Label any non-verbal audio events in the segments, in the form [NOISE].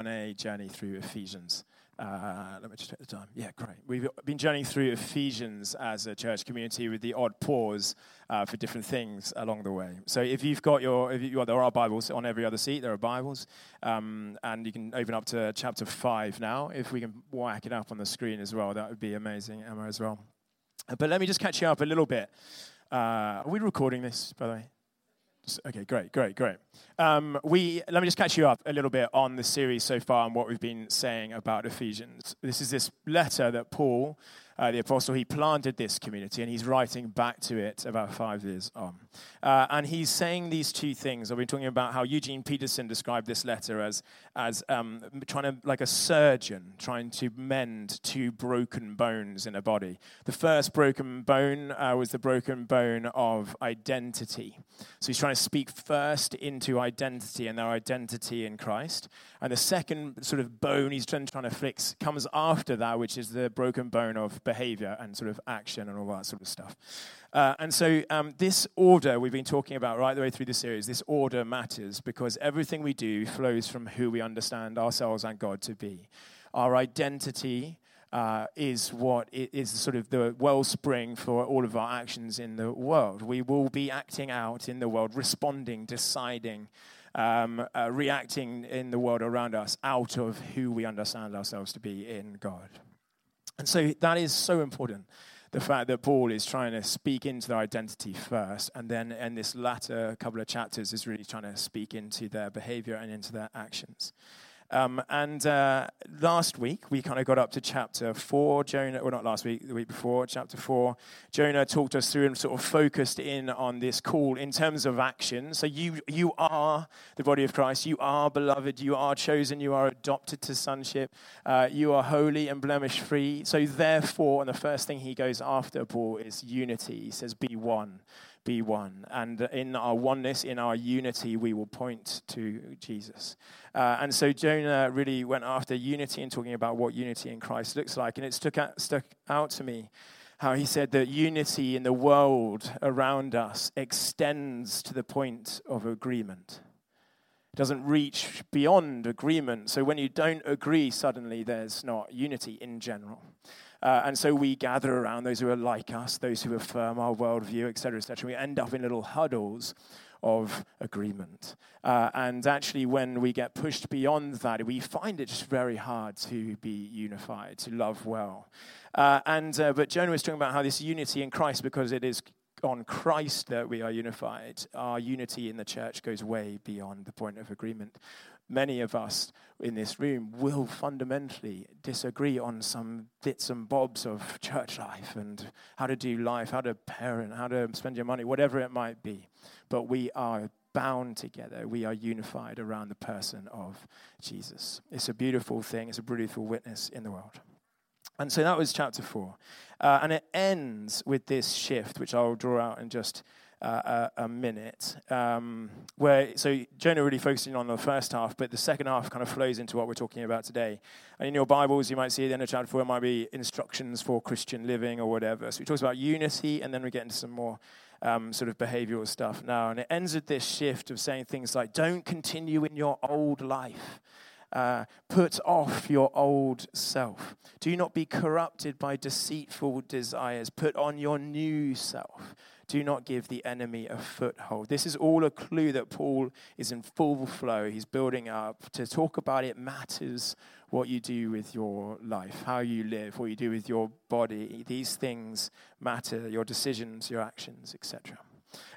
on a journey through Ephesians. Uh, let me just take the time. Yeah, great. We've been journeying through Ephesians as a church community with the odd pause uh, for different things along the way. So if you've got your, you, well, there are Bibles on every other seat. There are Bibles, um, and you can open up to chapter five now. If we can whack it up on the screen as well, that would be amazing, Emma, as well. But let me just catch you up a little bit. Uh, are we recording this, by the way? Okay, great, great, great. Um, we let me just catch you up a little bit on the series so far and what we've been saying about Ephesians. This is this letter that Paul uh, the apostle, he planted this community and he's writing back to it about five years on. Uh, and he's saying these two things. I've been talking about how Eugene Peterson described this letter as, as um, trying to, like a surgeon, trying to mend two broken bones in a body. The first broken bone uh, was the broken bone of identity. So he's trying to speak first into identity and their identity in Christ. And the second sort of bone he's trying, trying to fix comes after that, which is the broken bone of behavior and sort of action and all that sort of stuff. Uh, and so, um, this order we've been talking about right the way through the series, this order matters because everything we do flows from who we understand ourselves and God to be. Our identity uh, is what is sort of the wellspring for all of our actions in the world. We will be acting out in the world, responding, deciding, um, uh, reacting in the world around us out of who we understand ourselves to be in God. And so that is so important. The fact that Paul is trying to speak into their identity first, and then in this latter couple of chapters is really trying to speak into their behavior and into their actions. Um, and uh, last week, we kind of got up to chapter four. Jonah, well, not last week, the week before, chapter four. Jonah talked us through and sort of focused in on this call in terms of action. So you, you are the body of Christ. You are beloved. You are chosen. You are adopted to sonship. Uh, you are holy and blemish free. So therefore, and the first thing he goes after, Paul, is unity. He says, be one be one. And in our oneness, in our unity, we will point to Jesus. Uh, and so Jonah really went after unity and talking about what unity in Christ looks like. And it stuck out, stuck out to me how he said that unity in the world around us extends to the point of agreement. It doesn't reach beyond agreement. So when you don't agree, suddenly there's not unity in general. Uh, and so we gather around those who are like us, those who affirm our worldview, etc., etc. We end up in little huddles of agreement. Uh, and actually, when we get pushed beyond that, we find it just very hard to be unified, to love well. Uh, and uh, but Jonah was talking about how this unity in Christ, because it is on Christ that we are unified. Our unity in the church goes way beyond the point of agreement many of us in this room will fundamentally disagree on some bits and bobs of church life and how to do life, how to parent, how to spend your money, whatever it might be. But we are bound together. We are unified around the person of Jesus. It's a beautiful thing, it's a beautiful witness in the world. And so that was chapter four. Uh, and it ends with this shift, which I'll draw out in just uh, a, a, minute. Um, where so Jonah really focusing on the first half, but the second half kind of flows into what we're talking about today. And in your Bibles, you might see the end of chapter four, it might be instructions for Christian living or whatever. So he talks about unity, and then we get into some more. Um, sort of behavioral stuff now. And it ends with this shift of saying things like, don't continue in your old life. Uh, put off your old self. Do not be corrupted by deceitful desires. Put on your new self do not give the enemy a foothold. This is all a clue that Paul is in full flow. He's building up to talk about it matters what you do with your life, how you live, what you do with your body. These things matter, your decisions, your actions, etc.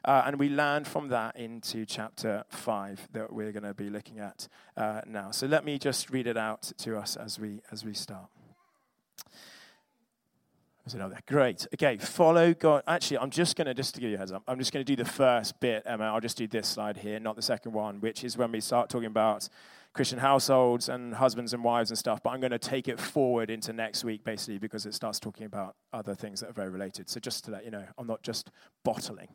Uh, and we land from that into chapter 5 that we're going to be looking at uh, now. So let me just read it out to us as we, as we start. I said, oh. Great. Okay, follow God. Actually, I'm just going to, just to give you a heads up, I'm just going to do the first bit, Emma. I'll just do this slide here, not the second one, which is when we start talking about Christian households and husbands and wives and stuff. But I'm going to take it forward into next week, basically, because it starts talking about other things that are very related. So just to let you know, I'm not just bottling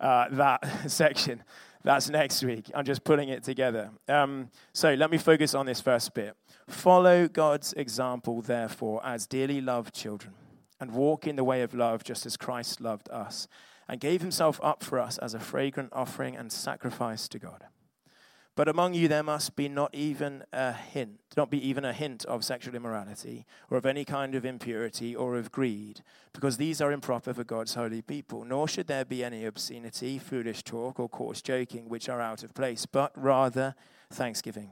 uh, that [LAUGHS] section. That's next week. I'm just putting it together. Um, so let me focus on this first bit. Follow God's example, therefore, as dearly loved children and walk in the way of love just as Christ loved us and gave himself up for us as a fragrant offering and sacrifice to God. But among you there must be not even a hint, not be even a hint of sexual immorality, or of any kind of impurity, or of greed, because these are improper for God's holy people. Nor should there be any obscenity, foolish talk, or coarse joking, which are out of place, but rather thanksgiving.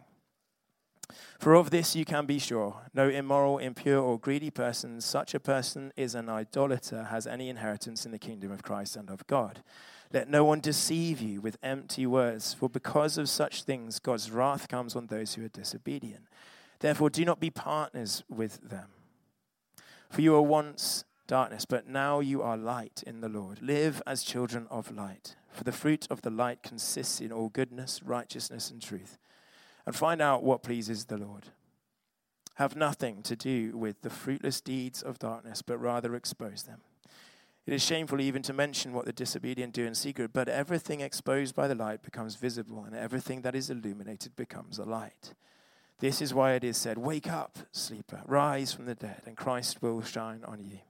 For of this you can be sure no immoral, impure, or greedy person, such a person is an idolater, has any inheritance in the kingdom of Christ and of God. Let no one deceive you with empty words, for because of such things God's wrath comes on those who are disobedient. Therefore, do not be partners with them. For you were once darkness, but now you are light in the Lord. Live as children of light. For the fruit of the light consists in all goodness, righteousness, and truth. And find out what pleases the Lord. Have nothing to do with the fruitless deeds of darkness, but rather expose them. It is shameful even to mention what the disobedient do in secret, but everything exposed by the light becomes visible, and everything that is illuminated becomes a light. This is why it is said, Wake up, sleeper, rise from the dead, and Christ will shine on you.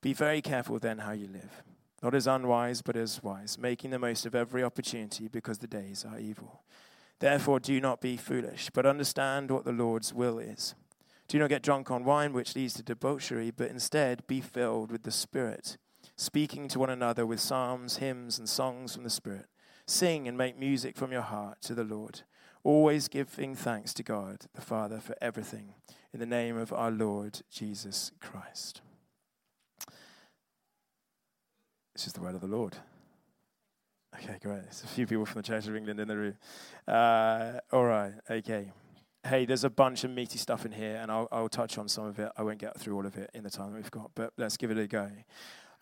Be very careful then how you live, not as unwise, but as wise, making the most of every opportunity because the days are evil. Therefore, do not be foolish, but understand what the Lord's will is. Do not get drunk on wine, which leads to debauchery, but instead be filled with the Spirit, speaking to one another with psalms, hymns, and songs from the Spirit. Sing and make music from your heart to the Lord, always giving thanks to God the Father for everything, in the name of our Lord Jesus Christ. This is the word of the Lord. Okay, great. There's a few people from the Church of England in the room. Uh, all right, okay hey, there's a bunch of meaty stuff in here, and I'll, I'll touch on some of it. I won't get through all of it in the time that we've got, but let's give it a go.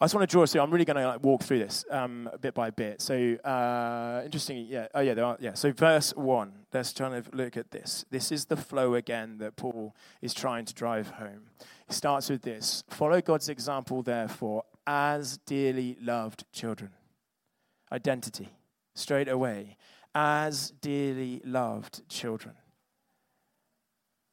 I just want to draw us through. I'm really going to like, walk through this um, bit by bit. So uh, interesting, yeah. Oh yeah, there are, yeah. So verse one. Let's try to look at this. This is the flow again that Paul is trying to drive home. He starts with this: Follow God's example, therefore, as dearly loved children. Identity, straight away, as dearly loved children.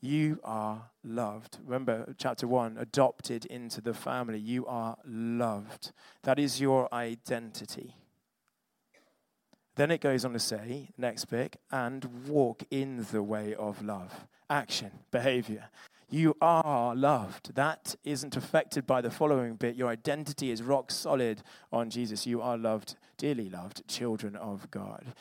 You are loved. Remember, chapter 1 adopted into the family. You are loved. That is your identity. Then it goes on to say, next bit, and walk in the way of love. Action, behavior. You are loved. That isn't affected by the following bit. Your identity is rock solid on Jesus. You are loved, dearly loved, children of God.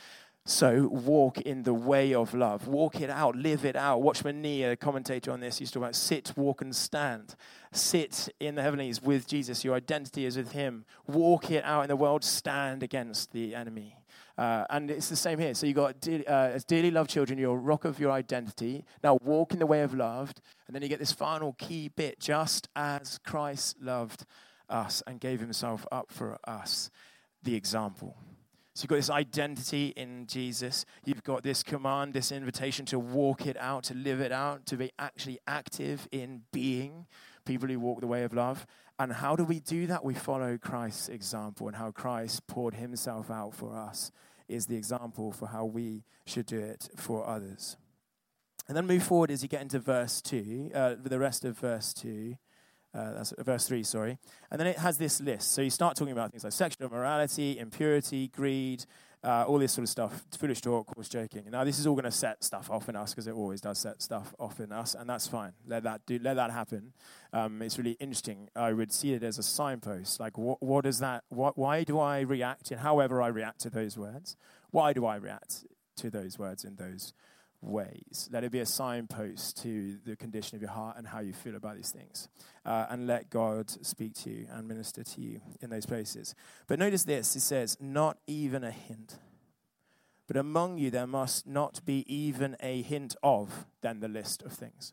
So walk in the way of love. Walk it out, live it out. Watchman Nee, a commentator on this, used to talk about sit, walk, and stand. Sit in the heavenlies with Jesus. Your identity is with Him. Walk it out in the world. Stand against the enemy. Uh, and it's the same here. So you got uh, as dearly loved children, you're rock of your identity. Now walk in the way of love, and then you get this final key bit: just as Christ loved us and gave Himself up for us, the example. So you've got this identity in Jesus. You've got this command, this invitation to walk it out, to live it out, to be actually active in being people who walk the way of love. And how do we do that? We follow Christ's example and how Christ poured himself out for us is the example for how we should do it for others. And then move forward as you get into verse 2, uh, the rest of verse 2. Uh, that's verse 3, sorry. And then it has this list. So you start talking about things like sexual immorality, impurity, greed, uh, all this sort of stuff, foolish talk, was joking. Now, this is all going to set stuff off in us because it always does set stuff off in us, and that's fine. Let that do, let that happen. Um, it's really interesting. I would see it as a signpost. Like, what, what is that? What, why do I react? And however I react to those words, why do I react to those words in those ways. Let it be a signpost to the condition of your heart and how you feel about these things. Uh, and let God speak to you and minister to you in those places. But notice this it says, not even a hint. But among you there must not be even a hint of, then the list of things.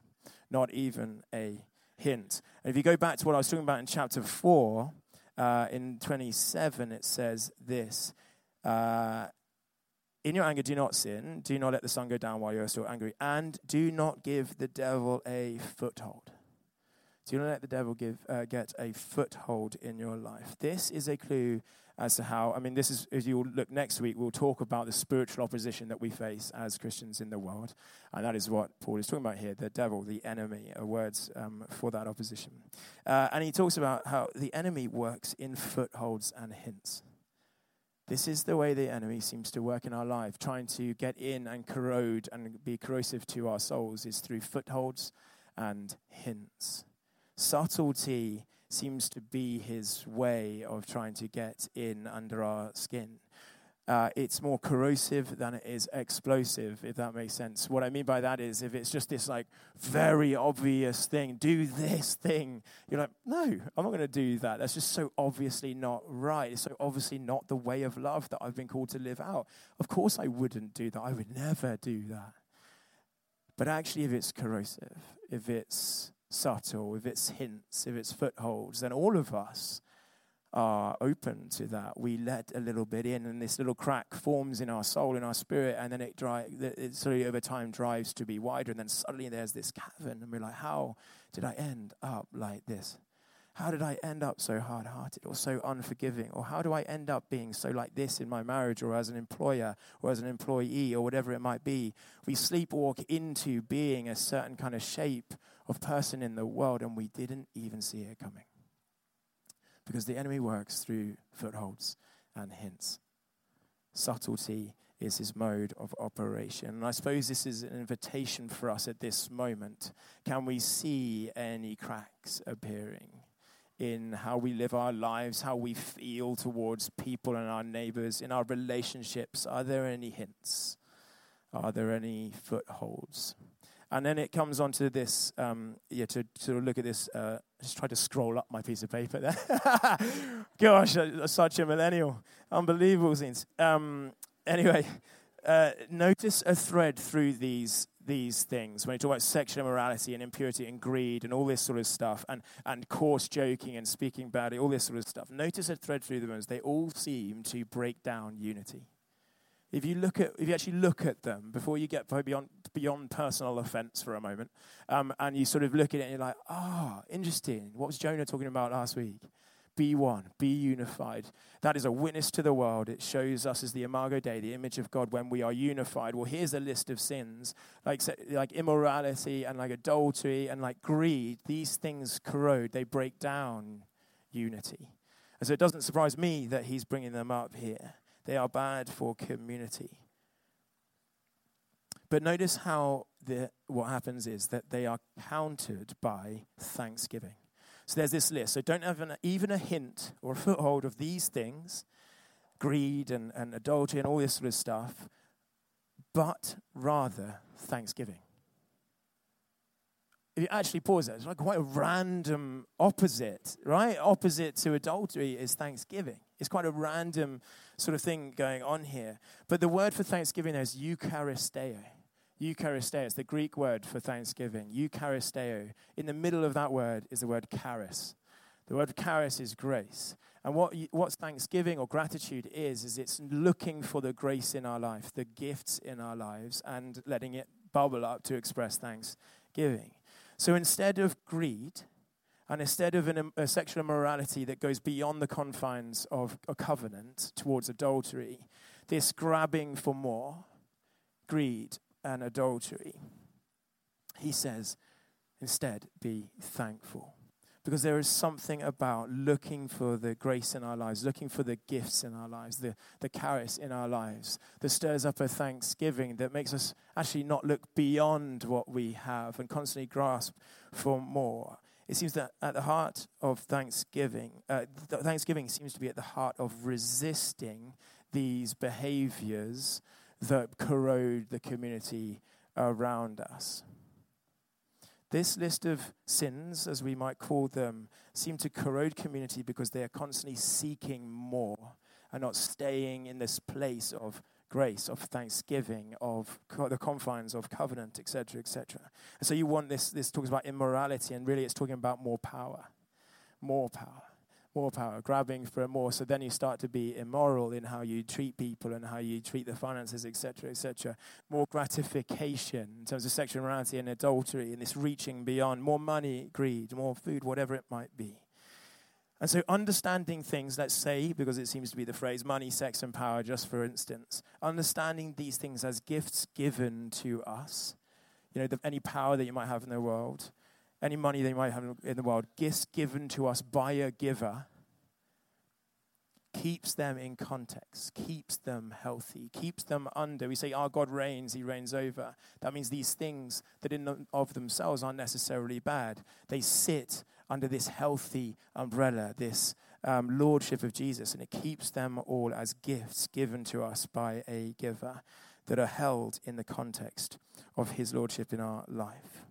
Not even a hint. And if you go back to what I was talking about in chapter 4, uh, in 27, it says this. Uh, in your anger, do not sin. Do not let the sun go down while you're still angry. And do not give the devil a foothold. Do not let the devil give, uh, get a foothold in your life. This is a clue as to how, I mean, this is, as you'll look next week, we'll talk about the spiritual opposition that we face as Christians in the world. And that is what Paul is talking about here the devil, the enemy, are words um, for that opposition. Uh, and he talks about how the enemy works in footholds and hints. This is the way the enemy seems to work in our life, trying to get in and corrode and be corrosive to our souls, is through footholds and hints. Subtlety seems to be his way of trying to get in under our skin. Uh, it's more corrosive than it is explosive, if that makes sense. What I mean by that is if it's just this like very obvious thing, do this thing, you're like, no, I'm not going to do that. That's just so obviously not right. It's so obviously not the way of love that I've been called to live out. Of course, I wouldn't do that. I would never do that. But actually, if it's corrosive, if it's subtle, if it's hints, if it's footholds, then all of us are open to that. We let a little bit in, and this little crack forms in our soul, in our spirit, and then it, dry, it slowly over time drives to be wider, and then suddenly there's this cavern, and we're like, how did I end up like this? How did I end up so hard hearted or so unforgiving? Or how do I end up being so like this in my marriage or as an employer or as an employee or whatever it might be? We sleepwalk into being a certain kind of shape of person in the world and we didn't even see it coming because the enemy works through footholds and hints. Subtlety is his mode of operation. And I suppose this is an invitation for us at this moment. Can we see any cracks appearing in how we live our lives, how we feel towards people and our neighbors, in our relationships? Are there any hints? Are there any footholds? And then it comes on to this, um, yeah, to, to look at this. Uh, just try to scroll up my piece of paper there. [LAUGHS] Gosh, such a millennial. Unbelievable scenes. Um, anyway, uh, notice a thread through these these things when you talk about sexual immorality and impurity and greed and all this sort of stuff and, and coarse joking and speaking badly, all this sort of stuff. Notice a thread through them as they all seem to break down unity. If you look at, if you actually look at them before you get beyond beyond personal offense for a moment, um, and you sort of look at it and you're like, ah, oh, interesting. What was Jonah talking about last week? Be one, be unified. That is a witness to the world. It shows us as the Imago Dei, the image of God, when we are unified. Well, here's a list of sins like, like immorality and like adultery and like greed. These things corrode, they break down unity. And so it doesn't surprise me that he's bringing them up here. They are bad for community. But notice how the, what happens is that they are countered by thanksgiving. So there's this list. So don't have an, even a hint or a foothold of these things greed and, and adultery and all this sort of stuff, but rather thanksgiving if you actually pause it, it's like quite a random opposite, right? Opposite to adultery is thanksgiving. It's quite a random sort of thing going on here. But the word for thanksgiving is eucharisteo. Eucharisteo, it's the Greek word for thanksgiving. Eucharisteo. In the middle of that word is the word charis. The word charis is grace. And what what's thanksgiving or gratitude is, is it's looking for the grace in our life, the gifts in our lives, and letting it bubble up to express thanksgiving. So instead of greed, and instead of an, a sexual immorality that goes beyond the confines of a covenant towards adultery, this grabbing for more, greed, and adultery, he says, instead, be thankful. Because there is something about looking for the grace in our lives, looking for the gifts in our lives, the, the charis in our lives, that stirs up a thanksgiving that makes us actually not look beyond what we have and constantly grasp for more. It seems that at the heart of thanksgiving, uh, thanksgiving seems to be at the heart of resisting these behaviors that corrode the community around us. This list of sins, as we might call them, seem to corrode community because they are constantly seeking more and not staying in this place of grace, of thanksgiving, of co- the confines of covenant, etc., etc. So you want this, this talks about immorality, and really it's talking about more power. More power more power, grabbing for more. So then you start to be immoral in how you treat people and how you treat the finances, etc., etc. More gratification in terms of sexual morality and adultery, and this reaching beyond more money, greed, more food, whatever it might be. And so, understanding things, let's say, because it seems to be the phrase money, sex, and power, just for instance, understanding these things as gifts given to us, you know, the, any power that you might have in the world, any money they might have in the world, gifts given to us by a giver, keeps them in context, keeps them healthy, keeps them under. We say, Our God reigns, He reigns over. That means these things that in of themselves aren't necessarily bad. They sit under this healthy umbrella, this um, lordship of Jesus, and it keeps them all as gifts given to us by a giver that are held in the context of His lordship in our life.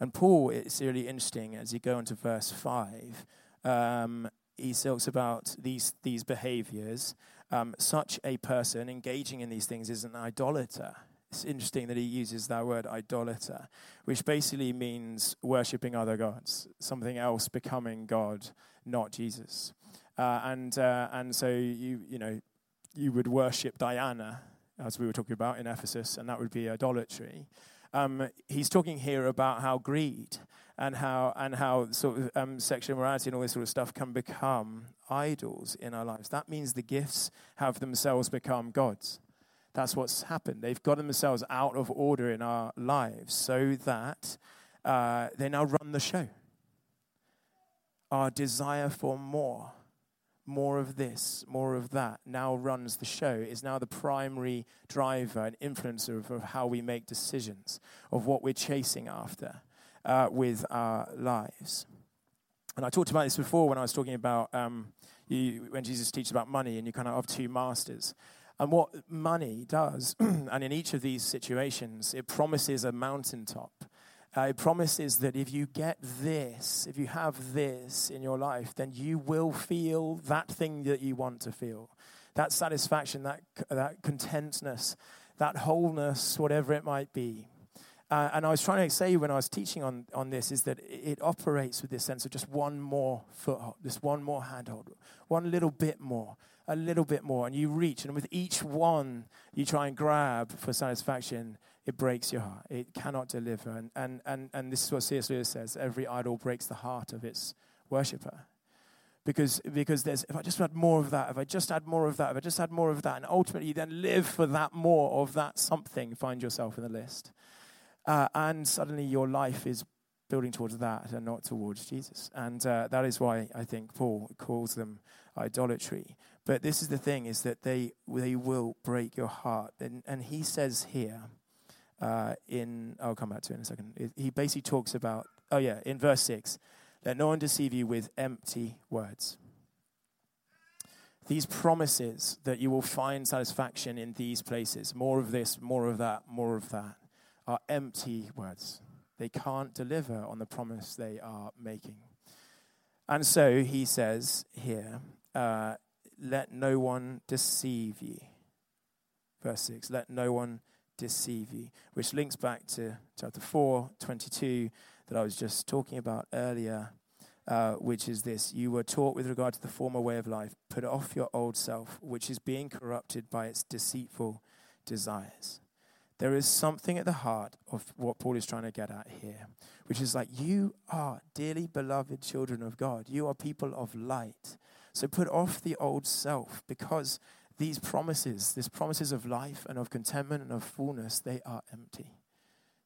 And Paul, it's really interesting as you go into verse 5. Um, he talks about these, these behaviors. Um, such a person engaging in these things is an idolater. It's interesting that he uses that word idolater, which basically means worshipping other gods, something else becoming God, not Jesus. Uh, and uh, and so you you know you would worship Diana, as we were talking about in Ephesus, and that would be idolatry. Um, he's talking here about how greed and how and how sort of um, sexual immorality and all this sort of stuff can become idols in our lives. That means the gifts have themselves become gods. That's what's happened. They've got themselves out of order in our lives so that uh, they now run the show. Our desire for more, more of this, more of that, now runs the show, is now the primary driver and influencer of, of how we make decisions, of what we're chasing after uh, with our lives. And I talked about this before when I was talking about um, you, when Jesus teaches about money and you kind of have two masters. And what money does, [CLEARS THROAT] and in each of these situations, it promises a mountaintop. Uh, it promises that if you get this, if you have this in your life, then you will feel that thing that you want to feel. That satisfaction, that, that contentness, that wholeness, whatever it might be. Uh, and I was trying to say when I was teaching on, on this is that it operates with this sense of just one more foothold, this one more handhold, one little bit more, a little bit more. And you reach, and with each one you try and grab for satisfaction, it breaks your heart. It cannot deliver. And, and, and, and this is what C.S. Lewis says every idol breaks the heart of its worshiper. Because, because there's, if I just had more of that, if I just had more of that, if I just had more of that, and ultimately you then live for that more of that something, find yourself in the list. Uh, and suddenly your life is building towards that and not towards Jesus. And uh, that is why I think Paul calls them idolatry. But this is the thing: is that they they will break your heart. And, and he says here, uh, in I'll come back to it in a second. He basically talks about oh yeah, in verse six, let no one deceive you with empty words. These promises that you will find satisfaction in these places, more of this, more of that, more of that are empty words. They can't deliver on the promise they are making. And so he says here, uh, let no one deceive you. Verse 6, let no one deceive you, which links back to chapter 4, 22, that I was just talking about earlier, uh, which is this You were taught with regard to the former way of life, put off your old self, which is being corrupted by its deceitful desires there is something at the heart of what Paul is trying to get at here, which is like, you are dearly beloved children of God. You are people of light. So put off the old self because these promises, these promises of life and of contentment and of fullness, they are empty.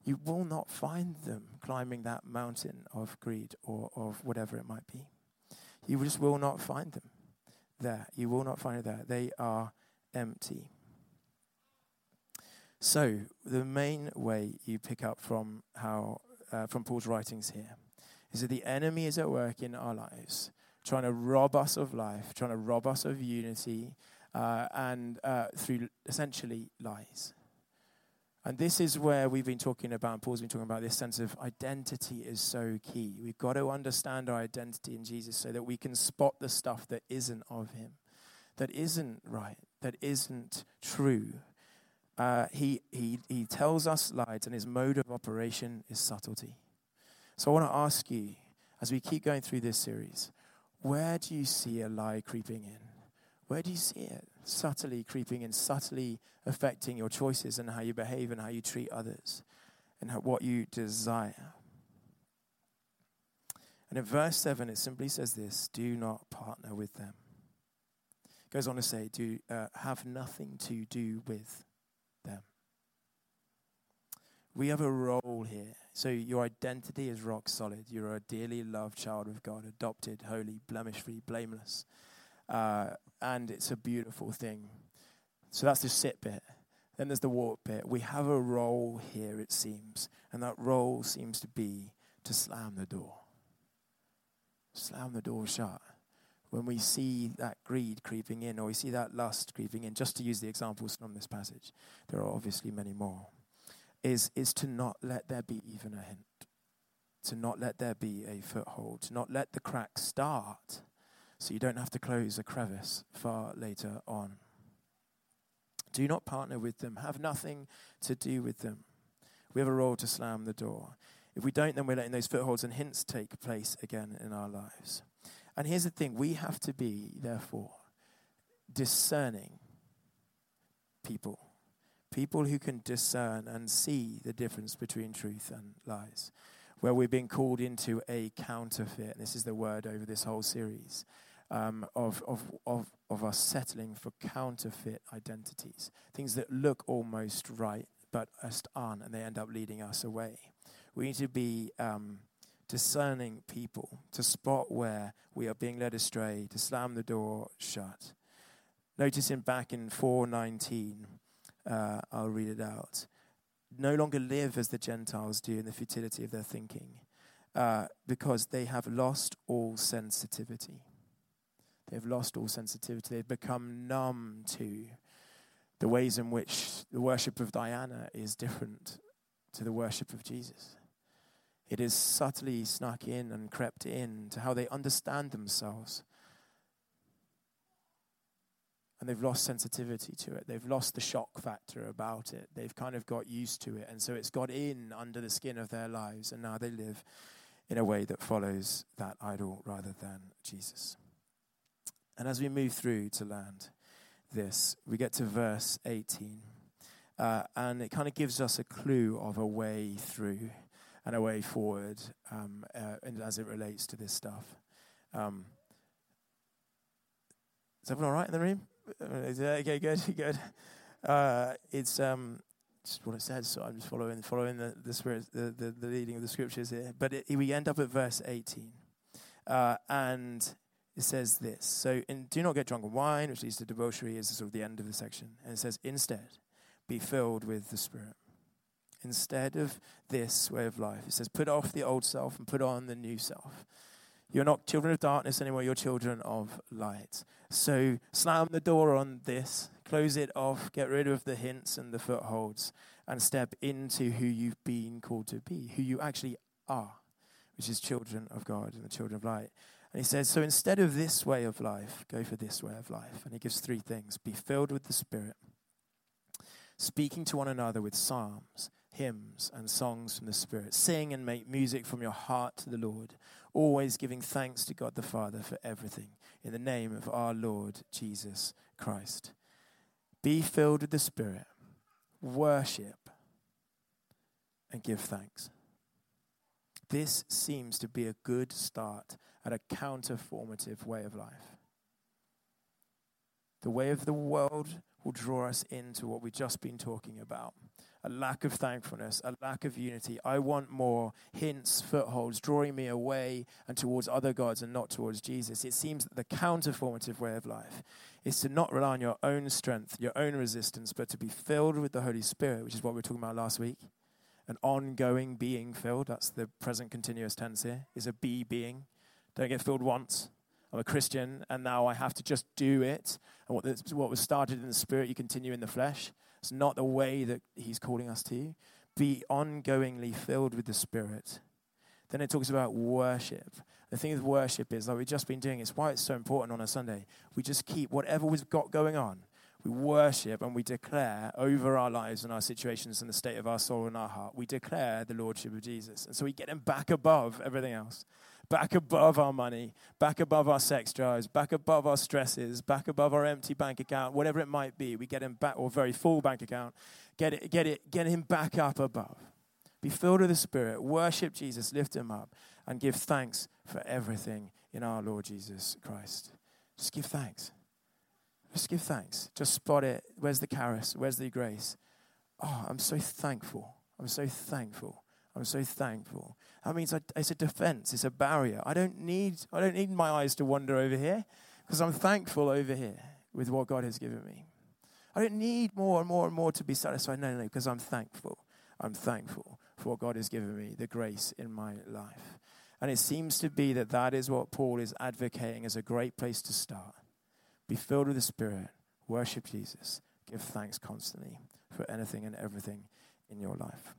You will not find them climbing that mountain of greed or of whatever it might be. You just will not find them there. You will not find it there. They are empty. So, the main way you pick up from how uh, from Paul's writings here is that the enemy is at work in our lives, trying to rob us of life, trying to rob us of unity, uh, and uh, through essentially lies. And this is where we've been talking about, and Paul's been talking about this sense of identity is so key. We've got to understand our identity in Jesus so that we can spot the stuff that isn't of Him, that isn't right, that isn't true uh, he, he, he tells us lies, and his mode of operation is subtlety. So I want to ask you, as we keep going through this series, where do you see a lie creeping in? Where do you see it subtly creeping in, subtly affecting your choices and how you behave and how you treat others and how, what you desire? And in verse 7, it simply says this do not partner with them. It goes on to say, do uh, have nothing to do with. We have a role here. So your identity is rock solid. You're a dearly loved child of God, adopted, holy, blemish free, blameless. Uh, and it's a beautiful thing. So that's the sit bit. Then there's the walk bit. We have a role here, it seems. And that role seems to be to slam the door. Slam the door shut. When we see that greed creeping in, or we see that lust creeping in, just to use the examples from this passage, there are obviously many more, is, is to not let there be even a hint, to not let there be a foothold, to not let the crack start so you don't have to close a crevice far later on. Do not partner with them, have nothing to do with them. We have a role to slam the door. If we don't, then we're letting those footholds and hints take place again in our lives. And here's the thing we have to be, therefore, discerning people. People who can discern and see the difference between truth and lies. Where we're being called into a counterfeit. This is the word over this whole series um, of, of, of, of us settling for counterfeit identities, things that look almost right but just aren't, and they end up leading us away. We need to be um, discerning people to spot where we are being led astray, to slam the door shut. Notice Noticing back in 419, uh, I'll read it out. No longer live as the Gentiles do in the futility of their thinking, uh, because they have lost all sensitivity. They've lost all sensitivity. They've become numb to the ways in which the worship of Diana is different to the worship of Jesus. It is subtly snuck in and crept in to how they understand themselves. And they've lost sensitivity to it. They've lost the shock factor about it. They've kind of got used to it. And so it's got in under the skin of their lives. And now they live in a way that follows that idol rather than Jesus. And as we move through to land this, we get to verse 18. Uh, and it kind of gives us a clue of a way through and a way forward um, uh, as it relates to this stuff. Um, is everyone all right in the room? Okay, good, [LAUGHS] good. Uh, it's um, just what it says, so I'm just following following the, the spirit, the, the, the leading of the scriptures here. But it, we end up at verse 18, uh, and it says this. So, in, do not get drunk on wine, which leads to debauchery, is sort of the end of the section. And it says, instead, be filled with the Spirit. Instead of this way of life, it says, put off the old self and put on the new self. You're not children of darkness anymore, you're children of light. So, slam the door on this, close it off, get rid of the hints and the footholds, and step into who you've been called to be, who you actually are, which is children of God and the children of light. And he says, So instead of this way of life, go for this way of life. And he gives three things be filled with the Spirit, speaking to one another with psalms, hymns, and songs from the Spirit. Sing and make music from your heart to the Lord, always giving thanks to God the Father for everything, in the name of our Lord Jesus Christ. Be filled with the Spirit, worship, and give thanks. This seems to be a good start at a counterformative way of life. The way of the world will draw us into what we've just been talking about a lack of thankfulness, a lack of unity. I want more hints, footholds, drawing me away and towards other gods and not towards Jesus. It seems that the counterformative way of life is to not rely on your own strength, your own resistance, but to be filled with the Holy Spirit, which is what we were talking about last week. An ongoing being filled, that's the present continuous tense here, is a be being. Don't get filled once. I'm a Christian, and now I have to just do it. And what, what was started in the spirit, you continue in the flesh. It's not the way that He's calling us to. Be ongoingly filled with the Spirit. Then it talks about worship. The thing with worship is, like we've just been doing, it's why it's so important on a Sunday. We just keep whatever we've got going on, we worship and we declare over our lives and our situations and the state of our soul and our heart, we declare the Lordship of Jesus. And so we get Him back above everything else back above our money, back above our sex drives, back above our stresses, back above our empty bank account, whatever it might be. We get him back, or very full bank account. Get it, get it, get him back up above. Be filled with the Spirit, worship Jesus, lift him up, and give thanks for everything in our Lord Jesus Christ. Just give thanks. Just give thanks. Just spot it. Where's the charis? Where's the grace? Oh, I'm so thankful. I'm so thankful. I'm so thankful. That means it's a defense, it's a barrier. I don't need, I don't need my eyes to wander over here Because I'm thankful over here with what God has given me. I don't need more and more and more to be satisfied. No, no, no, because I'm thankful. I'm thankful for what God has given me, the grace in my life. And it seems to be that that is what Paul is advocating as a great place to start. Be filled with the Spirit, worship Jesus, give thanks constantly for anything and everything in your life.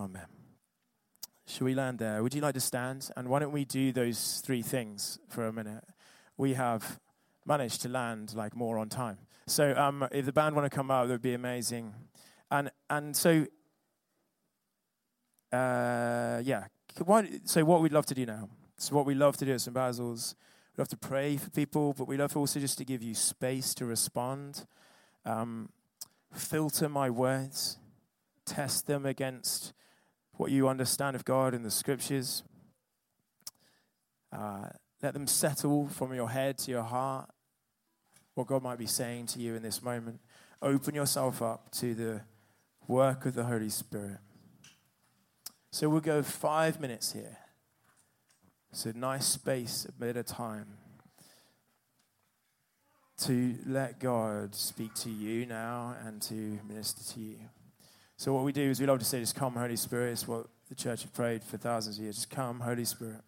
Amen. Shall we land there? Would you like to stand? And why don't we do those three things for a minute? We have managed to land like more on time. So um, if the band want to come out, that would be amazing. And and so uh, yeah. So what we'd love to do now. So what we love to do at St Basil's, we love to pray for people, but we love also just to give you space to respond. Um, filter my words, test them against what you understand of God in the scriptures. Uh, let them settle from your head to your heart, what God might be saying to you in this moment. Open yourself up to the work of the Holy Spirit. So we'll go five minutes here. A nice space, a bit of time to let God speak to you now and to minister to you. So what we do is we love to say, just come, Holy Spirit. It's what the church have prayed for thousands of years. Just come, Holy Spirit.